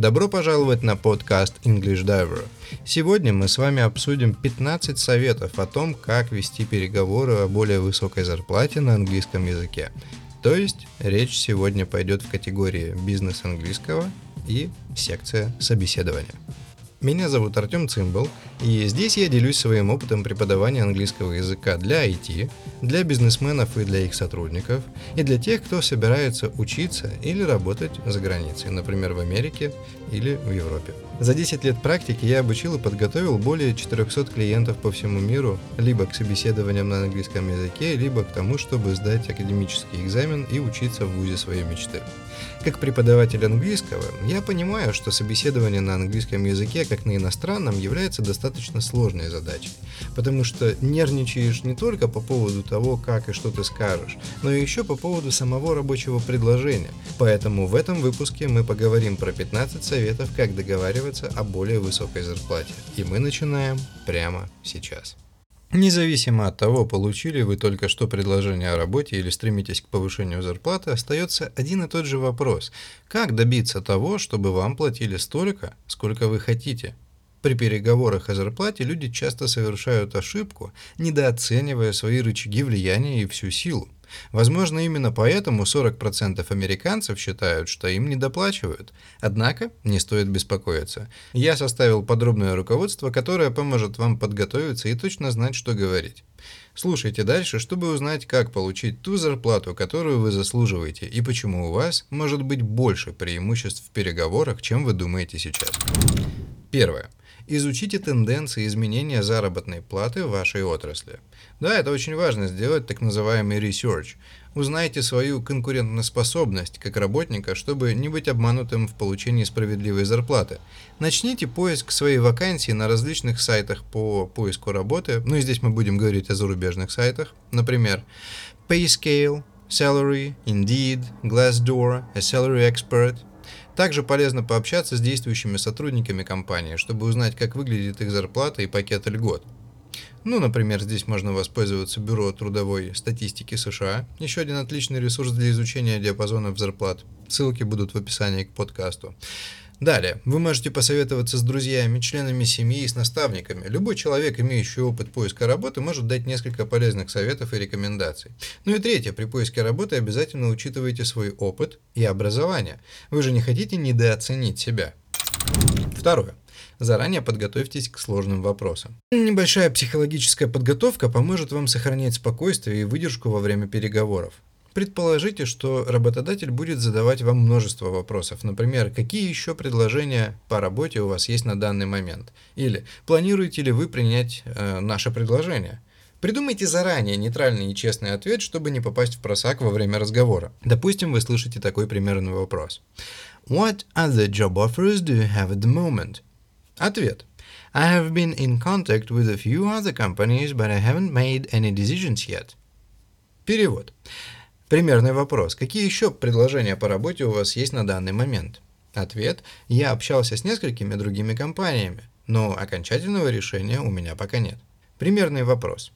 Добро пожаловать на подкаст English Diver. Сегодня мы с вами обсудим 15 советов о том, как вести переговоры о более высокой зарплате на английском языке. То есть речь сегодня пойдет в категории бизнес английского и секция собеседования. Меня зовут Артем Цимбал, и здесь я делюсь своим опытом преподавания английского языка для IT, для бизнесменов и для их сотрудников, и для тех, кто собирается учиться или работать за границей, например, в Америке или в Европе. За 10 лет практики я обучил и подготовил более 400 клиентов по всему миру, либо к собеседованиям на английском языке, либо к тому, чтобы сдать академический экзамен и учиться в ВУЗе своей мечты. Как преподаватель английского, я понимаю, что собеседование на английском языке, как на иностранном, является достаточно сложной задачей, потому что нервничаешь не только по поводу того, как и что ты скажешь, но и еще по поводу самого рабочего предложения. Поэтому в этом выпуске мы поговорим про 15 советов, как договариваться о более высокой зарплате. И мы начинаем прямо сейчас. Независимо от того, получили вы только что предложение о работе или стремитесь к повышению зарплаты, остается один и тот же вопрос. Как добиться того, чтобы вам платили столько, сколько вы хотите? При переговорах о зарплате люди часто совершают ошибку, недооценивая свои рычаги влияния и всю силу. Возможно, именно поэтому 40% американцев считают, что им недоплачивают. Однако, не стоит беспокоиться. Я составил подробное руководство, которое поможет вам подготовиться и точно знать, что говорить. Слушайте дальше, чтобы узнать, как получить ту зарплату, которую вы заслуживаете, и почему у вас может быть больше преимуществ в переговорах, чем вы думаете сейчас. Первое. Изучите тенденции изменения заработной платы в вашей отрасли. Да, это очень важно сделать так называемый research. Узнайте свою конкурентоспособность как работника, чтобы не быть обманутым в получении справедливой зарплаты. Начните поиск своей вакансии на различных сайтах по поиску работы. Ну и здесь мы будем говорить о зарубежных сайтах. Например, PayScale, Salary, Indeed, Glassdoor, A Salary Expert – также полезно пообщаться с действующими сотрудниками компании, чтобы узнать, как выглядит их зарплата и пакет льгот. Ну, например, здесь можно воспользоваться Бюро трудовой статистики США, еще один отличный ресурс для изучения диапазонов зарплат. Ссылки будут в описании к подкасту. Далее, вы можете посоветоваться с друзьями, членами семьи и с наставниками. Любой человек, имеющий опыт поиска работы, может дать несколько полезных советов и рекомендаций. Ну и третье, при поиске работы обязательно учитывайте свой опыт и образование. Вы же не хотите недооценить себя. Второе. Заранее подготовьтесь к сложным вопросам. Небольшая психологическая подготовка поможет вам сохранять спокойствие и выдержку во время переговоров. Предположите, что работодатель будет задавать вам множество вопросов. Например, какие еще предложения по работе у вас есть на данный момент? Или планируете ли вы принять э, наше предложение? Придумайте заранее нейтральный и честный ответ, чтобы не попасть в просак во время разговора. Допустим, вы слышите такой примерный вопрос. What other job offers do you have at the moment? Ответ. I have been in contact with a few other companies, but I haven't made any decisions yet. Перевод. Примерный вопрос. Какие еще предложения по работе у вас есть на данный момент? Ответ. Я общался с несколькими другими компаниями, но окончательного решения у меня пока нет. Примерный вопрос.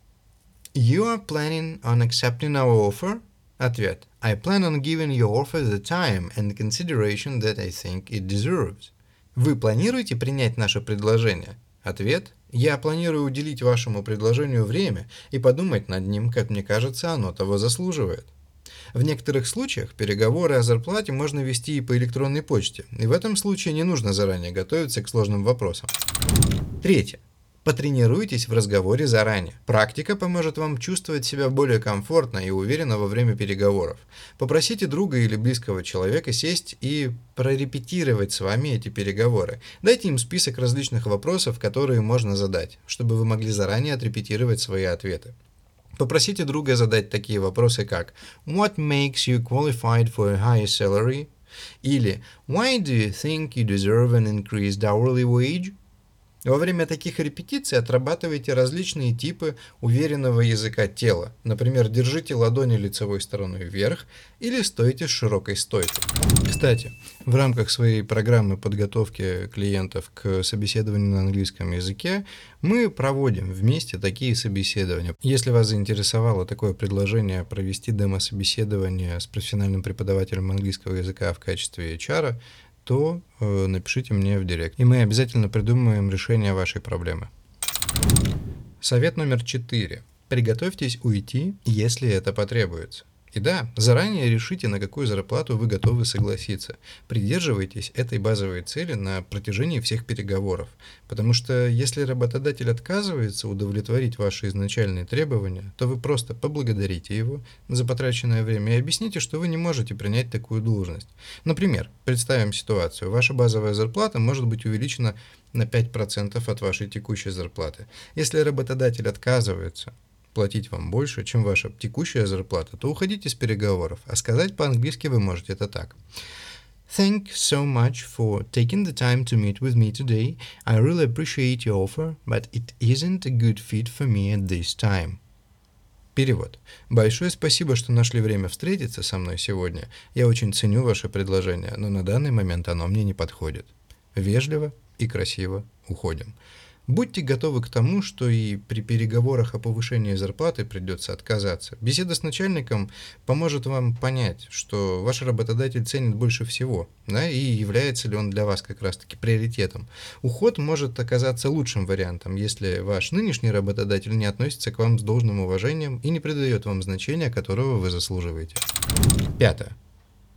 You are planning on accepting our offer? Ответ. I plan on giving your offer the time and consideration that I think it deserves. Вы планируете принять наше предложение? Ответ. Я планирую уделить вашему предложению время и подумать над ним, как мне кажется, оно того заслуживает. В некоторых случаях переговоры о зарплате можно вести и по электронной почте, и в этом случае не нужно заранее готовиться к сложным вопросам. Третье. Потренируйтесь в разговоре заранее. Практика поможет вам чувствовать себя более комфортно и уверенно во время переговоров. Попросите друга или близкого человека сесть и прорепетировать с вами эти переговоры. Дайте им список различных вопросов, которые можно задать, чтобы вы могли заранее отрепетировать свои ответы. Попросите друга задать такие вопросы, как «What makes you qualified for a higher salary?» или «Why do you think you deserve an increased hourly wage?» Во время таких репетиций отрабатывайте различные типы уверенного языка тела. Например, держите ладони лицевой стороной вверх или стойте с широкой стойкой. Кстати, в рамках своей программы подготовки клиентов к собеседованию на английском языке мы проводим вместе такие собеседования. Если вас заинтересовало такое предложение провести демо-собеседование с профессиональным преподавателем английского языка в качестве HR, то э, напишите мне в директ, и мы обязательно придумаем решение вашей проблемы. Совет номер четыре. Приготовьтесь уйти, если это потребуется. И да, заранее решите, на какую зарплату вы готовы согласиться. Придерживайтесь этой базовой цели на протяжении всех переговоров. Потому что если работодатель отказывается удовлетворить ваши изначальные требования, то вы просто поблагодарите его за потраченное время и объясните, что вы не можете принять такую должность. Например, представим ситуацию. Ваша базовая зарплата может быть увеличена на 5% от вашей текущей зарплаты. Если работодатель отказывается платить вам больше, чем ваша текущая зарплата, то уходите с переговоров, а сказать по-английски вы можете это так. Thank so much for taking the time to meet with me today. I really appreciate your offer, but it isn't a good fit for me at this time. Перевод. Большое спасибо, что нашли время встретиться со мной сегодня. Я очень ценю ваше предложение, но на данный момент оно мне не подходит. Вежливо и красиво уходим. Будьте готовы к тому, что и при переговорах о повышении зарплаты придется отказаться. Беседа с начальником поможет вам понять, что ваш работодатель ценит больше всего, да, и является ли он для вас как раз-таки приоритетом. Уход может оказаться лучшим вариантом, если ваш нынешний работодатель не относится к вам с должным уважением и не придает вам значения, которого вы заслуживаете. Пятое.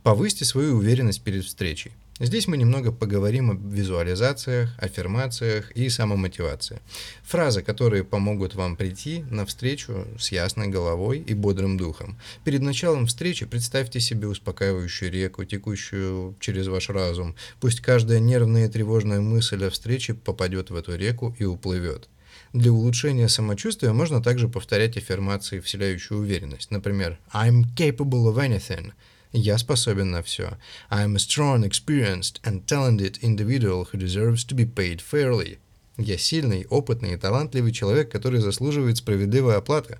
Повысьте свою уверенность перед встречей. Здесь мы немного поговорим о визуализациях, аффирмациях и самомотивации. Фразы, которые помогут вам прийти на встречу с ясной головой и бодрым духом. Перед началом встречи представьте себе успокаивающую реку, текущую через ваш разум. Пусть каждая нервная и тревожная мысль о встрече попадет в эту реку и уплывет. Для улучшения самочувствия можно также повторять аффирмации, вселяющие уверенность. Например, «I'm capable of anything», я способен на все. I am a strong, experienced and talented individual who deserves to be paid fairly. Я сильный, опытный и талантливый человек, который заслуживает справедливой оплаты.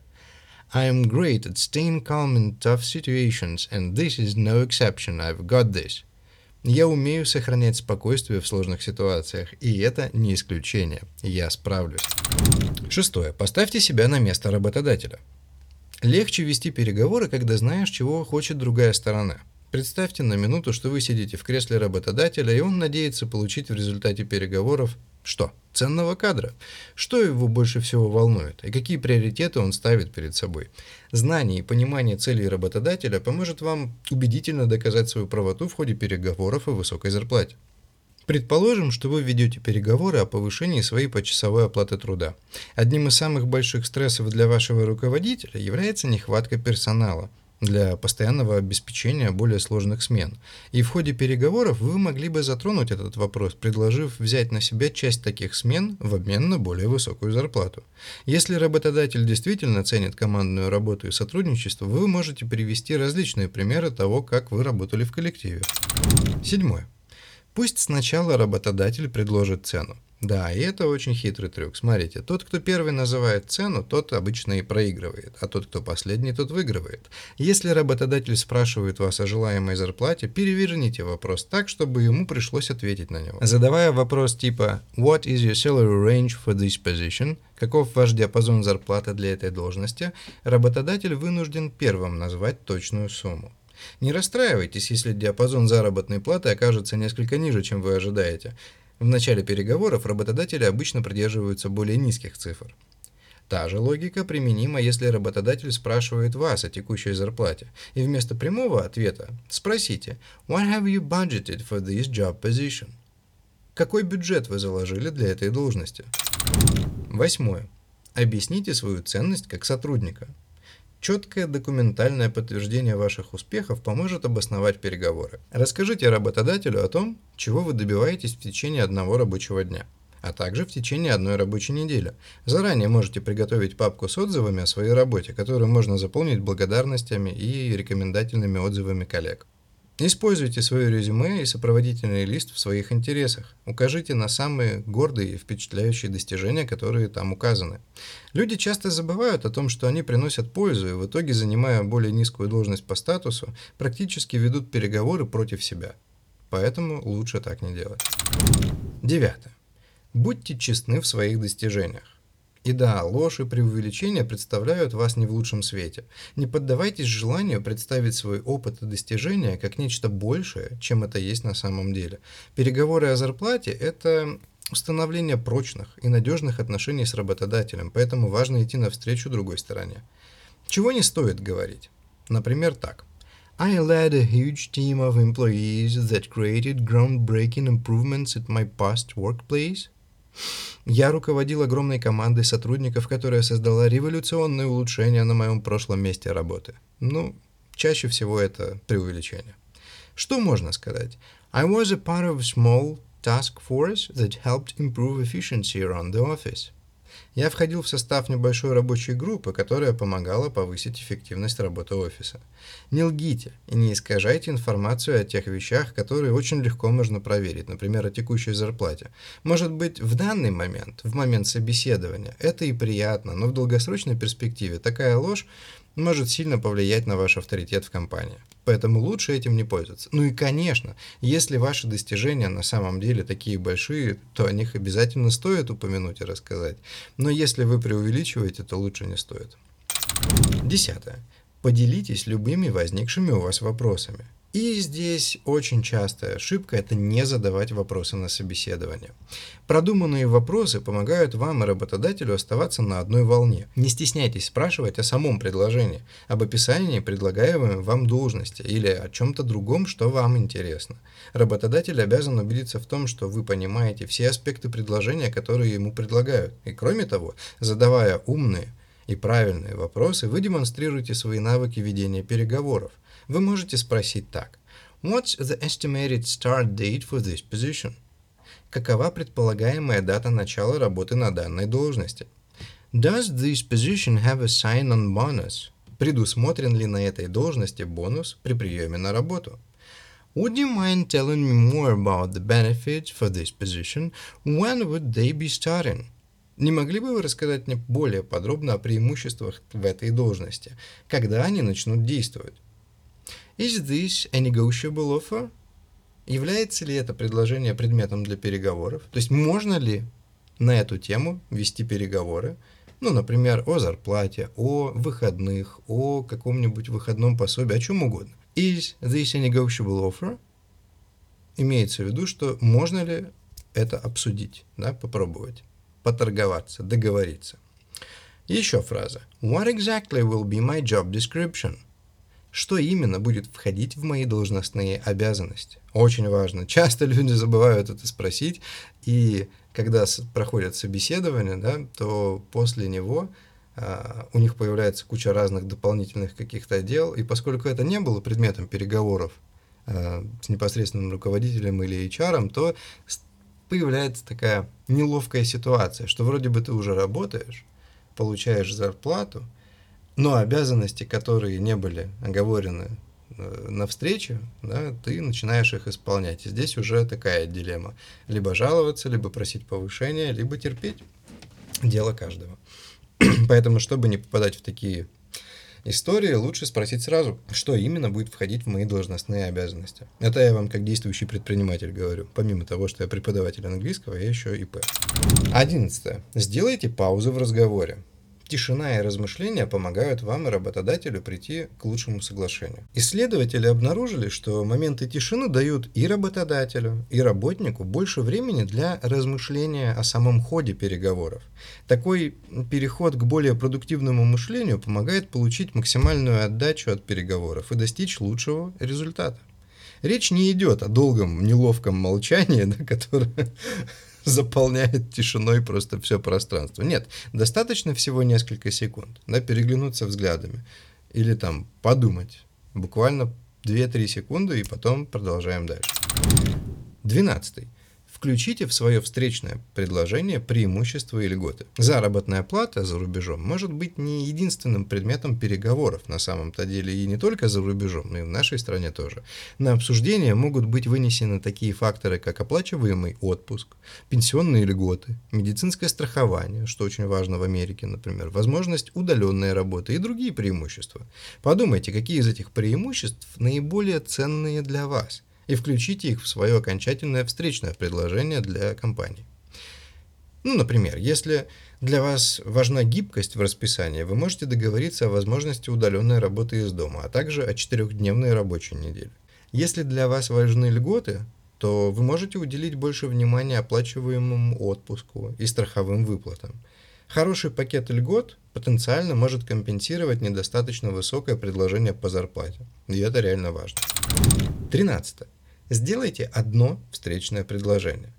I am great at staying calm in tough situations, and this is no exception. I've got this. Я умею сохранять спокойствие в сложных ситуациях, и это не исключение. Я справлюсь. Шестое. Поставьте себя на место работодателя. Легче вести переговоры, когда знаешь, чего хочет другая сторона. Представьте на минуту, что вы сидите в кресле работодателя, и он надеется получить в результате переговоров что? Ценного кадра. Что его больше всего волнует и какие приоритеты он ставит перед собой. Знание и понимание целей работодателя поможет вам убедительно доказать свою правоту в ходе переговоров о высокой зарплате. Предположим, что вы ведете переговоры о повышении своей почасовой оплаты труда. Одним из самых больших стрессов для вашего руководителя является нехватка персонала для постоянного обеспечения более сложных смен. И в ходе переговоров вы могли бы затронуть этот вопрос, предложив взять на себя часть таких смен в обмен на более высокую зарплату. Если работодатель действительно ценит командную работу и сотрудничество, вы можете привести различные примеры того, как вы работали в коллективе. Седьмое. Пусть сначала работодатель предложит цену. Да, и это очень хитрый трюк. Смотрите, тот, кто первый называет цену, тот обычно и проигрывает, а тот, кто последний, тот выигрывает. Если работодатель спрашивает вас о желаемой зарплате, переверните вопрос так, чтобы ему пришлось ответить на него. Задавая вопрос типа «What is your salary range for this position?» Каков ваш диапазон зарплаты для этой должности? Работодатель вынужден первым назвать точную сумму. Не расстраивайтесь, если диапазон заработной платы окажется несколько ниже, чем вы ожидаете. В начале переговоров работодатели обычно придерживаются более низких цифр. Та же логика применима, если работодатель спрашивает вас о текущей зарплате, и вместо прямого ответа спросите «What have you budgeted for this job position?» Какой бюджет вы заложили для этой должности? Восьмое. Объясните свою ценность как сотрудника. Четкое документальное подтверждение ваших успехов поможет обосновать переговоры. Расскажите работодателю о том, чего вы добиваетесь в течение одного рабочего дня, а также в течение одной рабочей недели. Заранее можете приготовить папку с отзывами о своей работе, которую можно заполнить благодарностями и рекомендательными отзывами коллег. Используйте свое резюме и сопроводительный лист в своих интересах. Укажите на самые гордые и впечатляющие достижения, которые там указаны. Люди часто забывают о том, что они приносят пользу и в итоге, занимая более низкую должность по статусу, практически ведут переговоры против себя. Поэтому лучше так не делать. Девятое. Будьте честны в своих достижениях. И да, ложь и преувеличения представляют вас не в лучшем свете. Не поддавайтесь желанию представить свой опыт и достижения как нечто большее, чем это есть на самом деле. Переговоры о зарплате – это установление прочных и надежных отношений с работодателем, поэтому важно идти навстречу другой стороне. Чего не стоит говорить? Например, так. I led a huge team of employees that created groundbreaking improvements at my past workplace. Я руководил огромной командой сотрудников, которая создала революционные улучшения на моем прошлом месте работы. Ну, чаще всего это преувеличение. Что можно сказать? I was a part of a small task force that helped improve efficiency around the office. Я входил в состав небольшой рабочей группы, которая помогала повысить эффективность работы офиса. Не лгите и не искажайте информацию о тех вещах, которые очень легко можно проверить, например, о текущей зарплате. Может быть, в данный момент, в момент собеседования, это и приятно, но в долгосрочной перспективе такая ложь может сильно повлиять на ваш авторитет в компании. Поэтому лучше этим не пользоваться. Ну и, конечно, если ваши достижения на самом деле такие большие, то о них обязательно стоит упомянуть и рассказать. Но если вы преувеличиваете, то лучше не стоит. Десятое. Поделитесь любыми возникшими у вас вопросами. И здесь очень частая ошибка – это не задавать вопросы на собеседование. Продуманные вопросы помогают вам и работодателю оставаться на одной волне. Не стесняйтесь спрашивать о самом предложении, об описании предлагаемой вам должности или о чем-то другом, что вам интересно. Работодатель обязан убедиться в том, что вы понимаете все аспекты предложения, которые ему предлагают. И кроме того, задавая умные и правильные вопросы, вы демонстрируете свои навыки ведения переговоров – вы можете спросить так. What's the estimated start date for this position? Какова предполагаемая дата начала работы на данной должности? Does this position have a sign-on bonus? Предусмотрен ли на этой должности бонус при приеме на работу? Would you mind telling me more about the benefits for this position? When would they be starting? Не могли бы вы рассказать мне более подробно о преимуществах в этой должности? Когда они начнут действовать? Is this a negotiable offer? Является ли это предложение предметом для переговоров? То есть можно ли на эту тему вести переговоры? Ну, например, о зарплате, о выходных, о каком-нибудь выходном пособии, о чем угодно. Is this a negotiable offer? Имеется в виду, что можно ли это обсудить, да, попробовать, поторговаться, договориться. Еще фраза. What exactly will be my job description? Что именно будет входить в мои должностные обязанности. Очень важно. Часто люди забывают это спросить, и когда проходят собеседование, да, то после него Uh, у них появляется куча разных дополнительных каких-то дел, и поскольку это не было предметом переговоров uh, с непосредственным руководителем или HR, то появляется такая неловкая ситуация, что вроде бы ты уже работаешь, получаешь зарплату, но обязанности, которые не были оговорены э, на встрече, да, ты начинаешь их исполнять. И здесь уже такая дилемма. Либо жаловаться, либо просить повышения, либо терпеть. Дело каждого. Поэтому, чтобы не попадать в такие истории, лучше спросить сразу, что именно будет входить в мои должностные обязанности. Это я вам как действующий предприниматель говорю. Помимо того, что я преподаватель английского, я еще ИП. Одиннадцатое. Сделайте паузу в разговоре. Тишина и размышления помогают вам и работодателю прийти к лучшему соглашению. Исследователи обнаружили, что моменты тишины дают и работодателю, и работнику больше времени для размышления о самом ходе переговоров. Такой переход к более продуктивному мышлению помогает получить максимальную отдачу от переговоров и достичь лучшего результата. Речь не идет о долгом, неловком молчании, да, которое заполняет тишиной просто все пространство. Нет, достаточно всего несколько секунд, да, переглянуться взглядами или там подумать. Буквально 2-3 секунды, и потом продолжаем дальше. Двенадцатый. Включите в свое встречное предложение преимущества и льготы. Заработная плата за рубежом может быть не единственным предметом переговоров на самом-то деле и не только за рубежом, но и в нашей стране тоже. На обсуждение могут быть вынесены такие факторы, как оплачиваемый отпуск, пенсионные льготы, медицинское страхование, что очень важно в Америке, например, возможность удаленной работы и другие преимущества. Подумайте, какие из этих преимуществ наиболее ценные для вас – и включите их в свое окончательное встречное предложение для компании. Ну, например, если для вас важна гибкость в расписании, вы можете договориться о возможности удаленной работы из дома, а также о четырехдневной рабочей неделе. Если для вас важны льготы, то вы можете уделить больше внимания оплачиваемому отпуску и страховым выплатам. Хороший пакет льгот потенциально может компенсировать недостаточно высокое предложение по зарплате. И это реально важно. 13. Сделайте одно встречное предложение.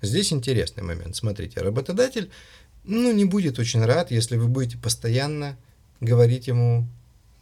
Здесь интересный момент. Смотрите, работодатель ну, не будет очень рад, если вы будете постоянно говорить ему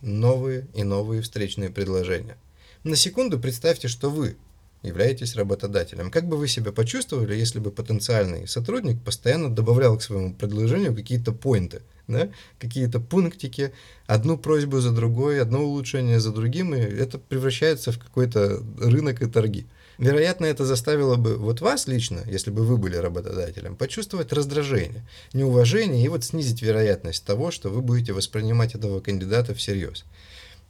новые и новые встречные предложения. На секунду представьте, что вы являетесь работодателем. Как бы вы себя почувствовали, если бы потенциальный сотрудник постоянно добавлял к своему предложению какие-то поинты, да? какие-то пунктики, одну просьбу за другой, одно улучшение за другим, и это превращается в какой-то рынок и торги. Вероятно, это заставило бы вот вас лично, если бы вы были работодателем, почувствовать раздражение, неуважение и вот снизить вероятность того, что вы будете воспринимать этого кандидата всерьез.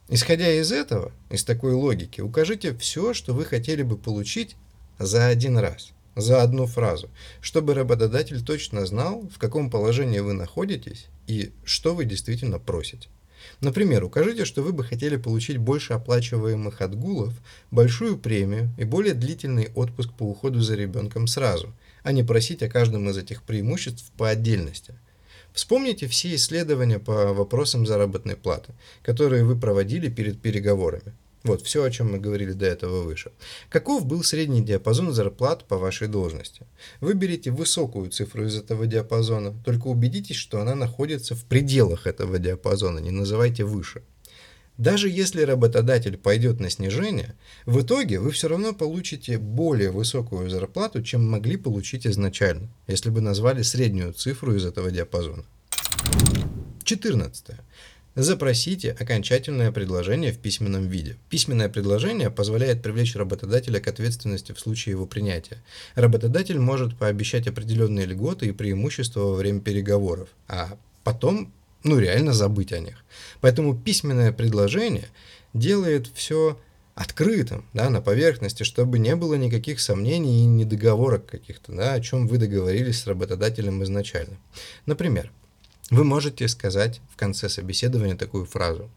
Исходя из этого, из такой логики, укажите все, что вы хотели бы получить за один раз, за одну фразу, чтобы работодатель точно знал, в каком положении вы находитесь и что вы действительно просите. Например, укажите, что вы бы хотели получить больше оплачиваемых отгулов, большую премию и более длительный отпуск по уходу за ребенком сразу, а не просить о каждом из этих преимуществ по отдельности. Вспомните все исследования по вопросам заработной платы, которые вы проводили перед переговорами. Вот все, о чем мы говорили до этого выше. Каков был средний диапазон зарплат по вашей должности? Выберите высокую цифру из этого диапазона, только убедитесь, что она находится в пределах этого диапазона, не называйте выше. Даже если работодатель пойдет на снижение, в итоге вы все равно получите более высокую зарплату, чем могли получить изначально, если бы назвали среднюю цифру из этого диапазона. 14. Запросите окончательное предложение в письменном виде. Письменное предложение позволяет привлечь работодателя к ответственности в случае его принятия. Работодатель может пообещать определенные льготы и преимущества во время переговоров, а потом, ну, реально забыть о них. Поэтому письменное предложение делает все открытым, да, на поверхности, чтобы не было никаких сомнений и недоговорок каких-то, да, о чем вы договорились с работодателем изначально. Например, вы можете сказать в конце собеседования такую фразу.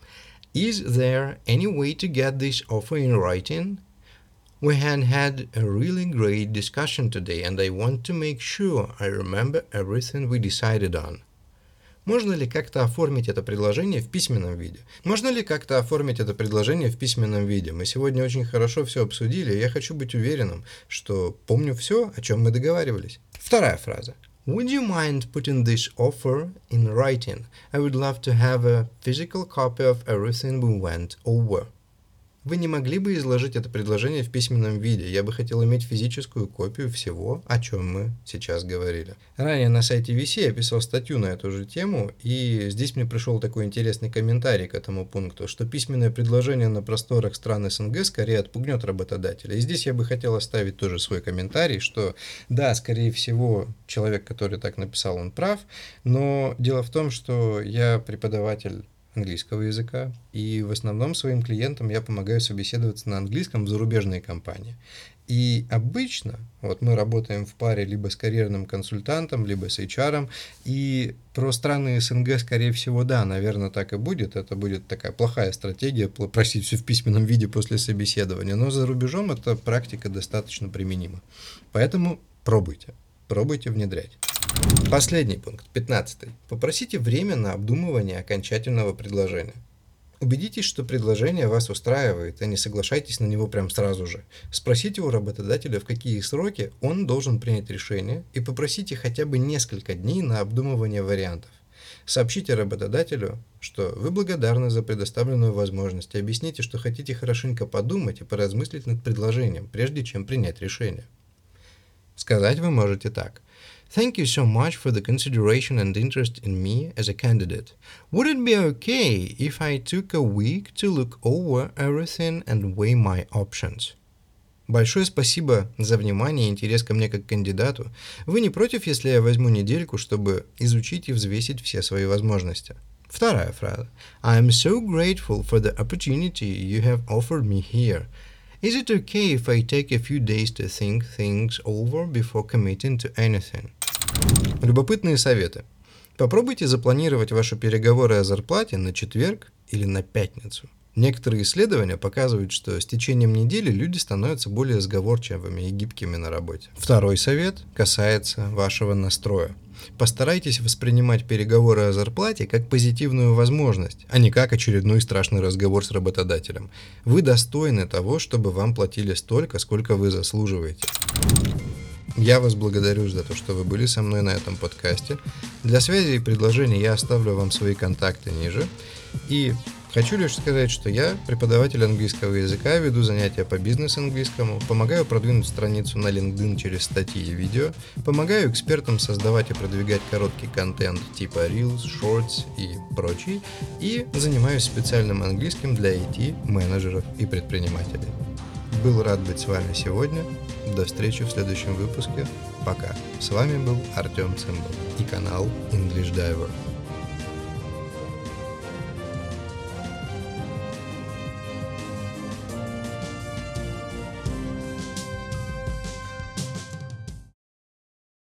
Is there any way to get this offer in writing? We had had a really great discussion today and I want to make sure I remember everything we decided on. Можно ли как-то оформить это предложение в письменном виде? Можно ли как-то оформить это предложение в письменном виде? Мы сегодня очень хорошо все обсудили, и я хочу быть уверенным, что помню все, о чем мы договаривались. Вторая фраза. Would you mind putting this offer in writing? I would love to have a physical copy of everything we went over. Вы не могли бы изложить это предложение в письменном виде? Я бы хотел иметь физическую копию всего, о чем мы сейчас говорили. Ранее на сайте VC я писал статью на эту же тему, и здесь мне пришел такой интересный комментарий к этому пункту, что письменное предложение на просторах стран СНГ скорее отпугнет работодателя. И здесь я бы хотел оставить тоже свой комментарий, что да, скорее всего, человек, который так написал, он прав, но дело в том, что я преподаватель английского языка, и в основном своим клиентам я помогаю собеседоваться на английском в зарубежные компании. И обычно вот мы работаем в паре либо с карьерным консультантом, либо с HR, и про страны СНГ, скорее всего, да, наверное, так и будет. Это будет такая плохая стратегия, просить все в письменном виде после собеседования, но за рубежом эта практика достаточно применима. Поэтому пробуйте, пробуйте внедрять. Последний пункт, 15. Попросите время на обдумывание окончательного предложения. Убедитесь, что предложение вас устраивает, а не соглашайтесь на него прямо сразу же. Спросите у работодателя, в какие сроки он должен принять решение, и попросите хотя бы несколько дней на обдумывание вариантов. Сообщите работодателю, что вы благодарны за предоставленную возможность, и объясните, что хотите хорошенько подумать и поразмыслить над предложением, прежде чем принять решение. Сказать вы можете так. Thank you so much for the consideration and interest in me as a candidate. Would it be okay if I took a week to look over everything and weigh my options? Большое спасибо за внимание и интерес ко мне как кандидату. Вы не против, если я возьму недельку, чтобы изучить и взвесить все свои возможности? Вторая фраза. I am so grateful for the opportunity you have offered me here. Is it okay if I take a few days to think things over before committing to anything? Любопытные советы. Попробуйте запланировать ваши переговоры о зарплате на четверг или на пятницу. Некоторые исследования показывают, что с течением недели люди становятся более сговорчивыми и гибкими на работе. Второй совет касается вашего настроя. Постарайтесь воспринимать переговоры о зарплате как позитивную возможность, а не как очередной страшный разговор с работодателем. Вы достойны того, чтобы вам платили столько, сколько вы заслуживаете. Я вас благодарю за то, что вы были со мной на этом подкасте. Для связи и предложений я оставлю вам свои контакты ниже. И Хочу лишь сказать, что я преподаватель английского языка, веду занятия по бизнес-английскому, помогаю продвинуть страницу на LinkedIn через статьи и видео, помогаю экспертам создавать и продвигать короткий контент типа Reels, Shorts и прочий, и занимаюсь специальным английским для IT, менеджеров и предпринимателей. Был рад быть с вами сегодня. До встречи в следующем выпуске. Пока. С вами был Артем Цимбал и канал English Diver.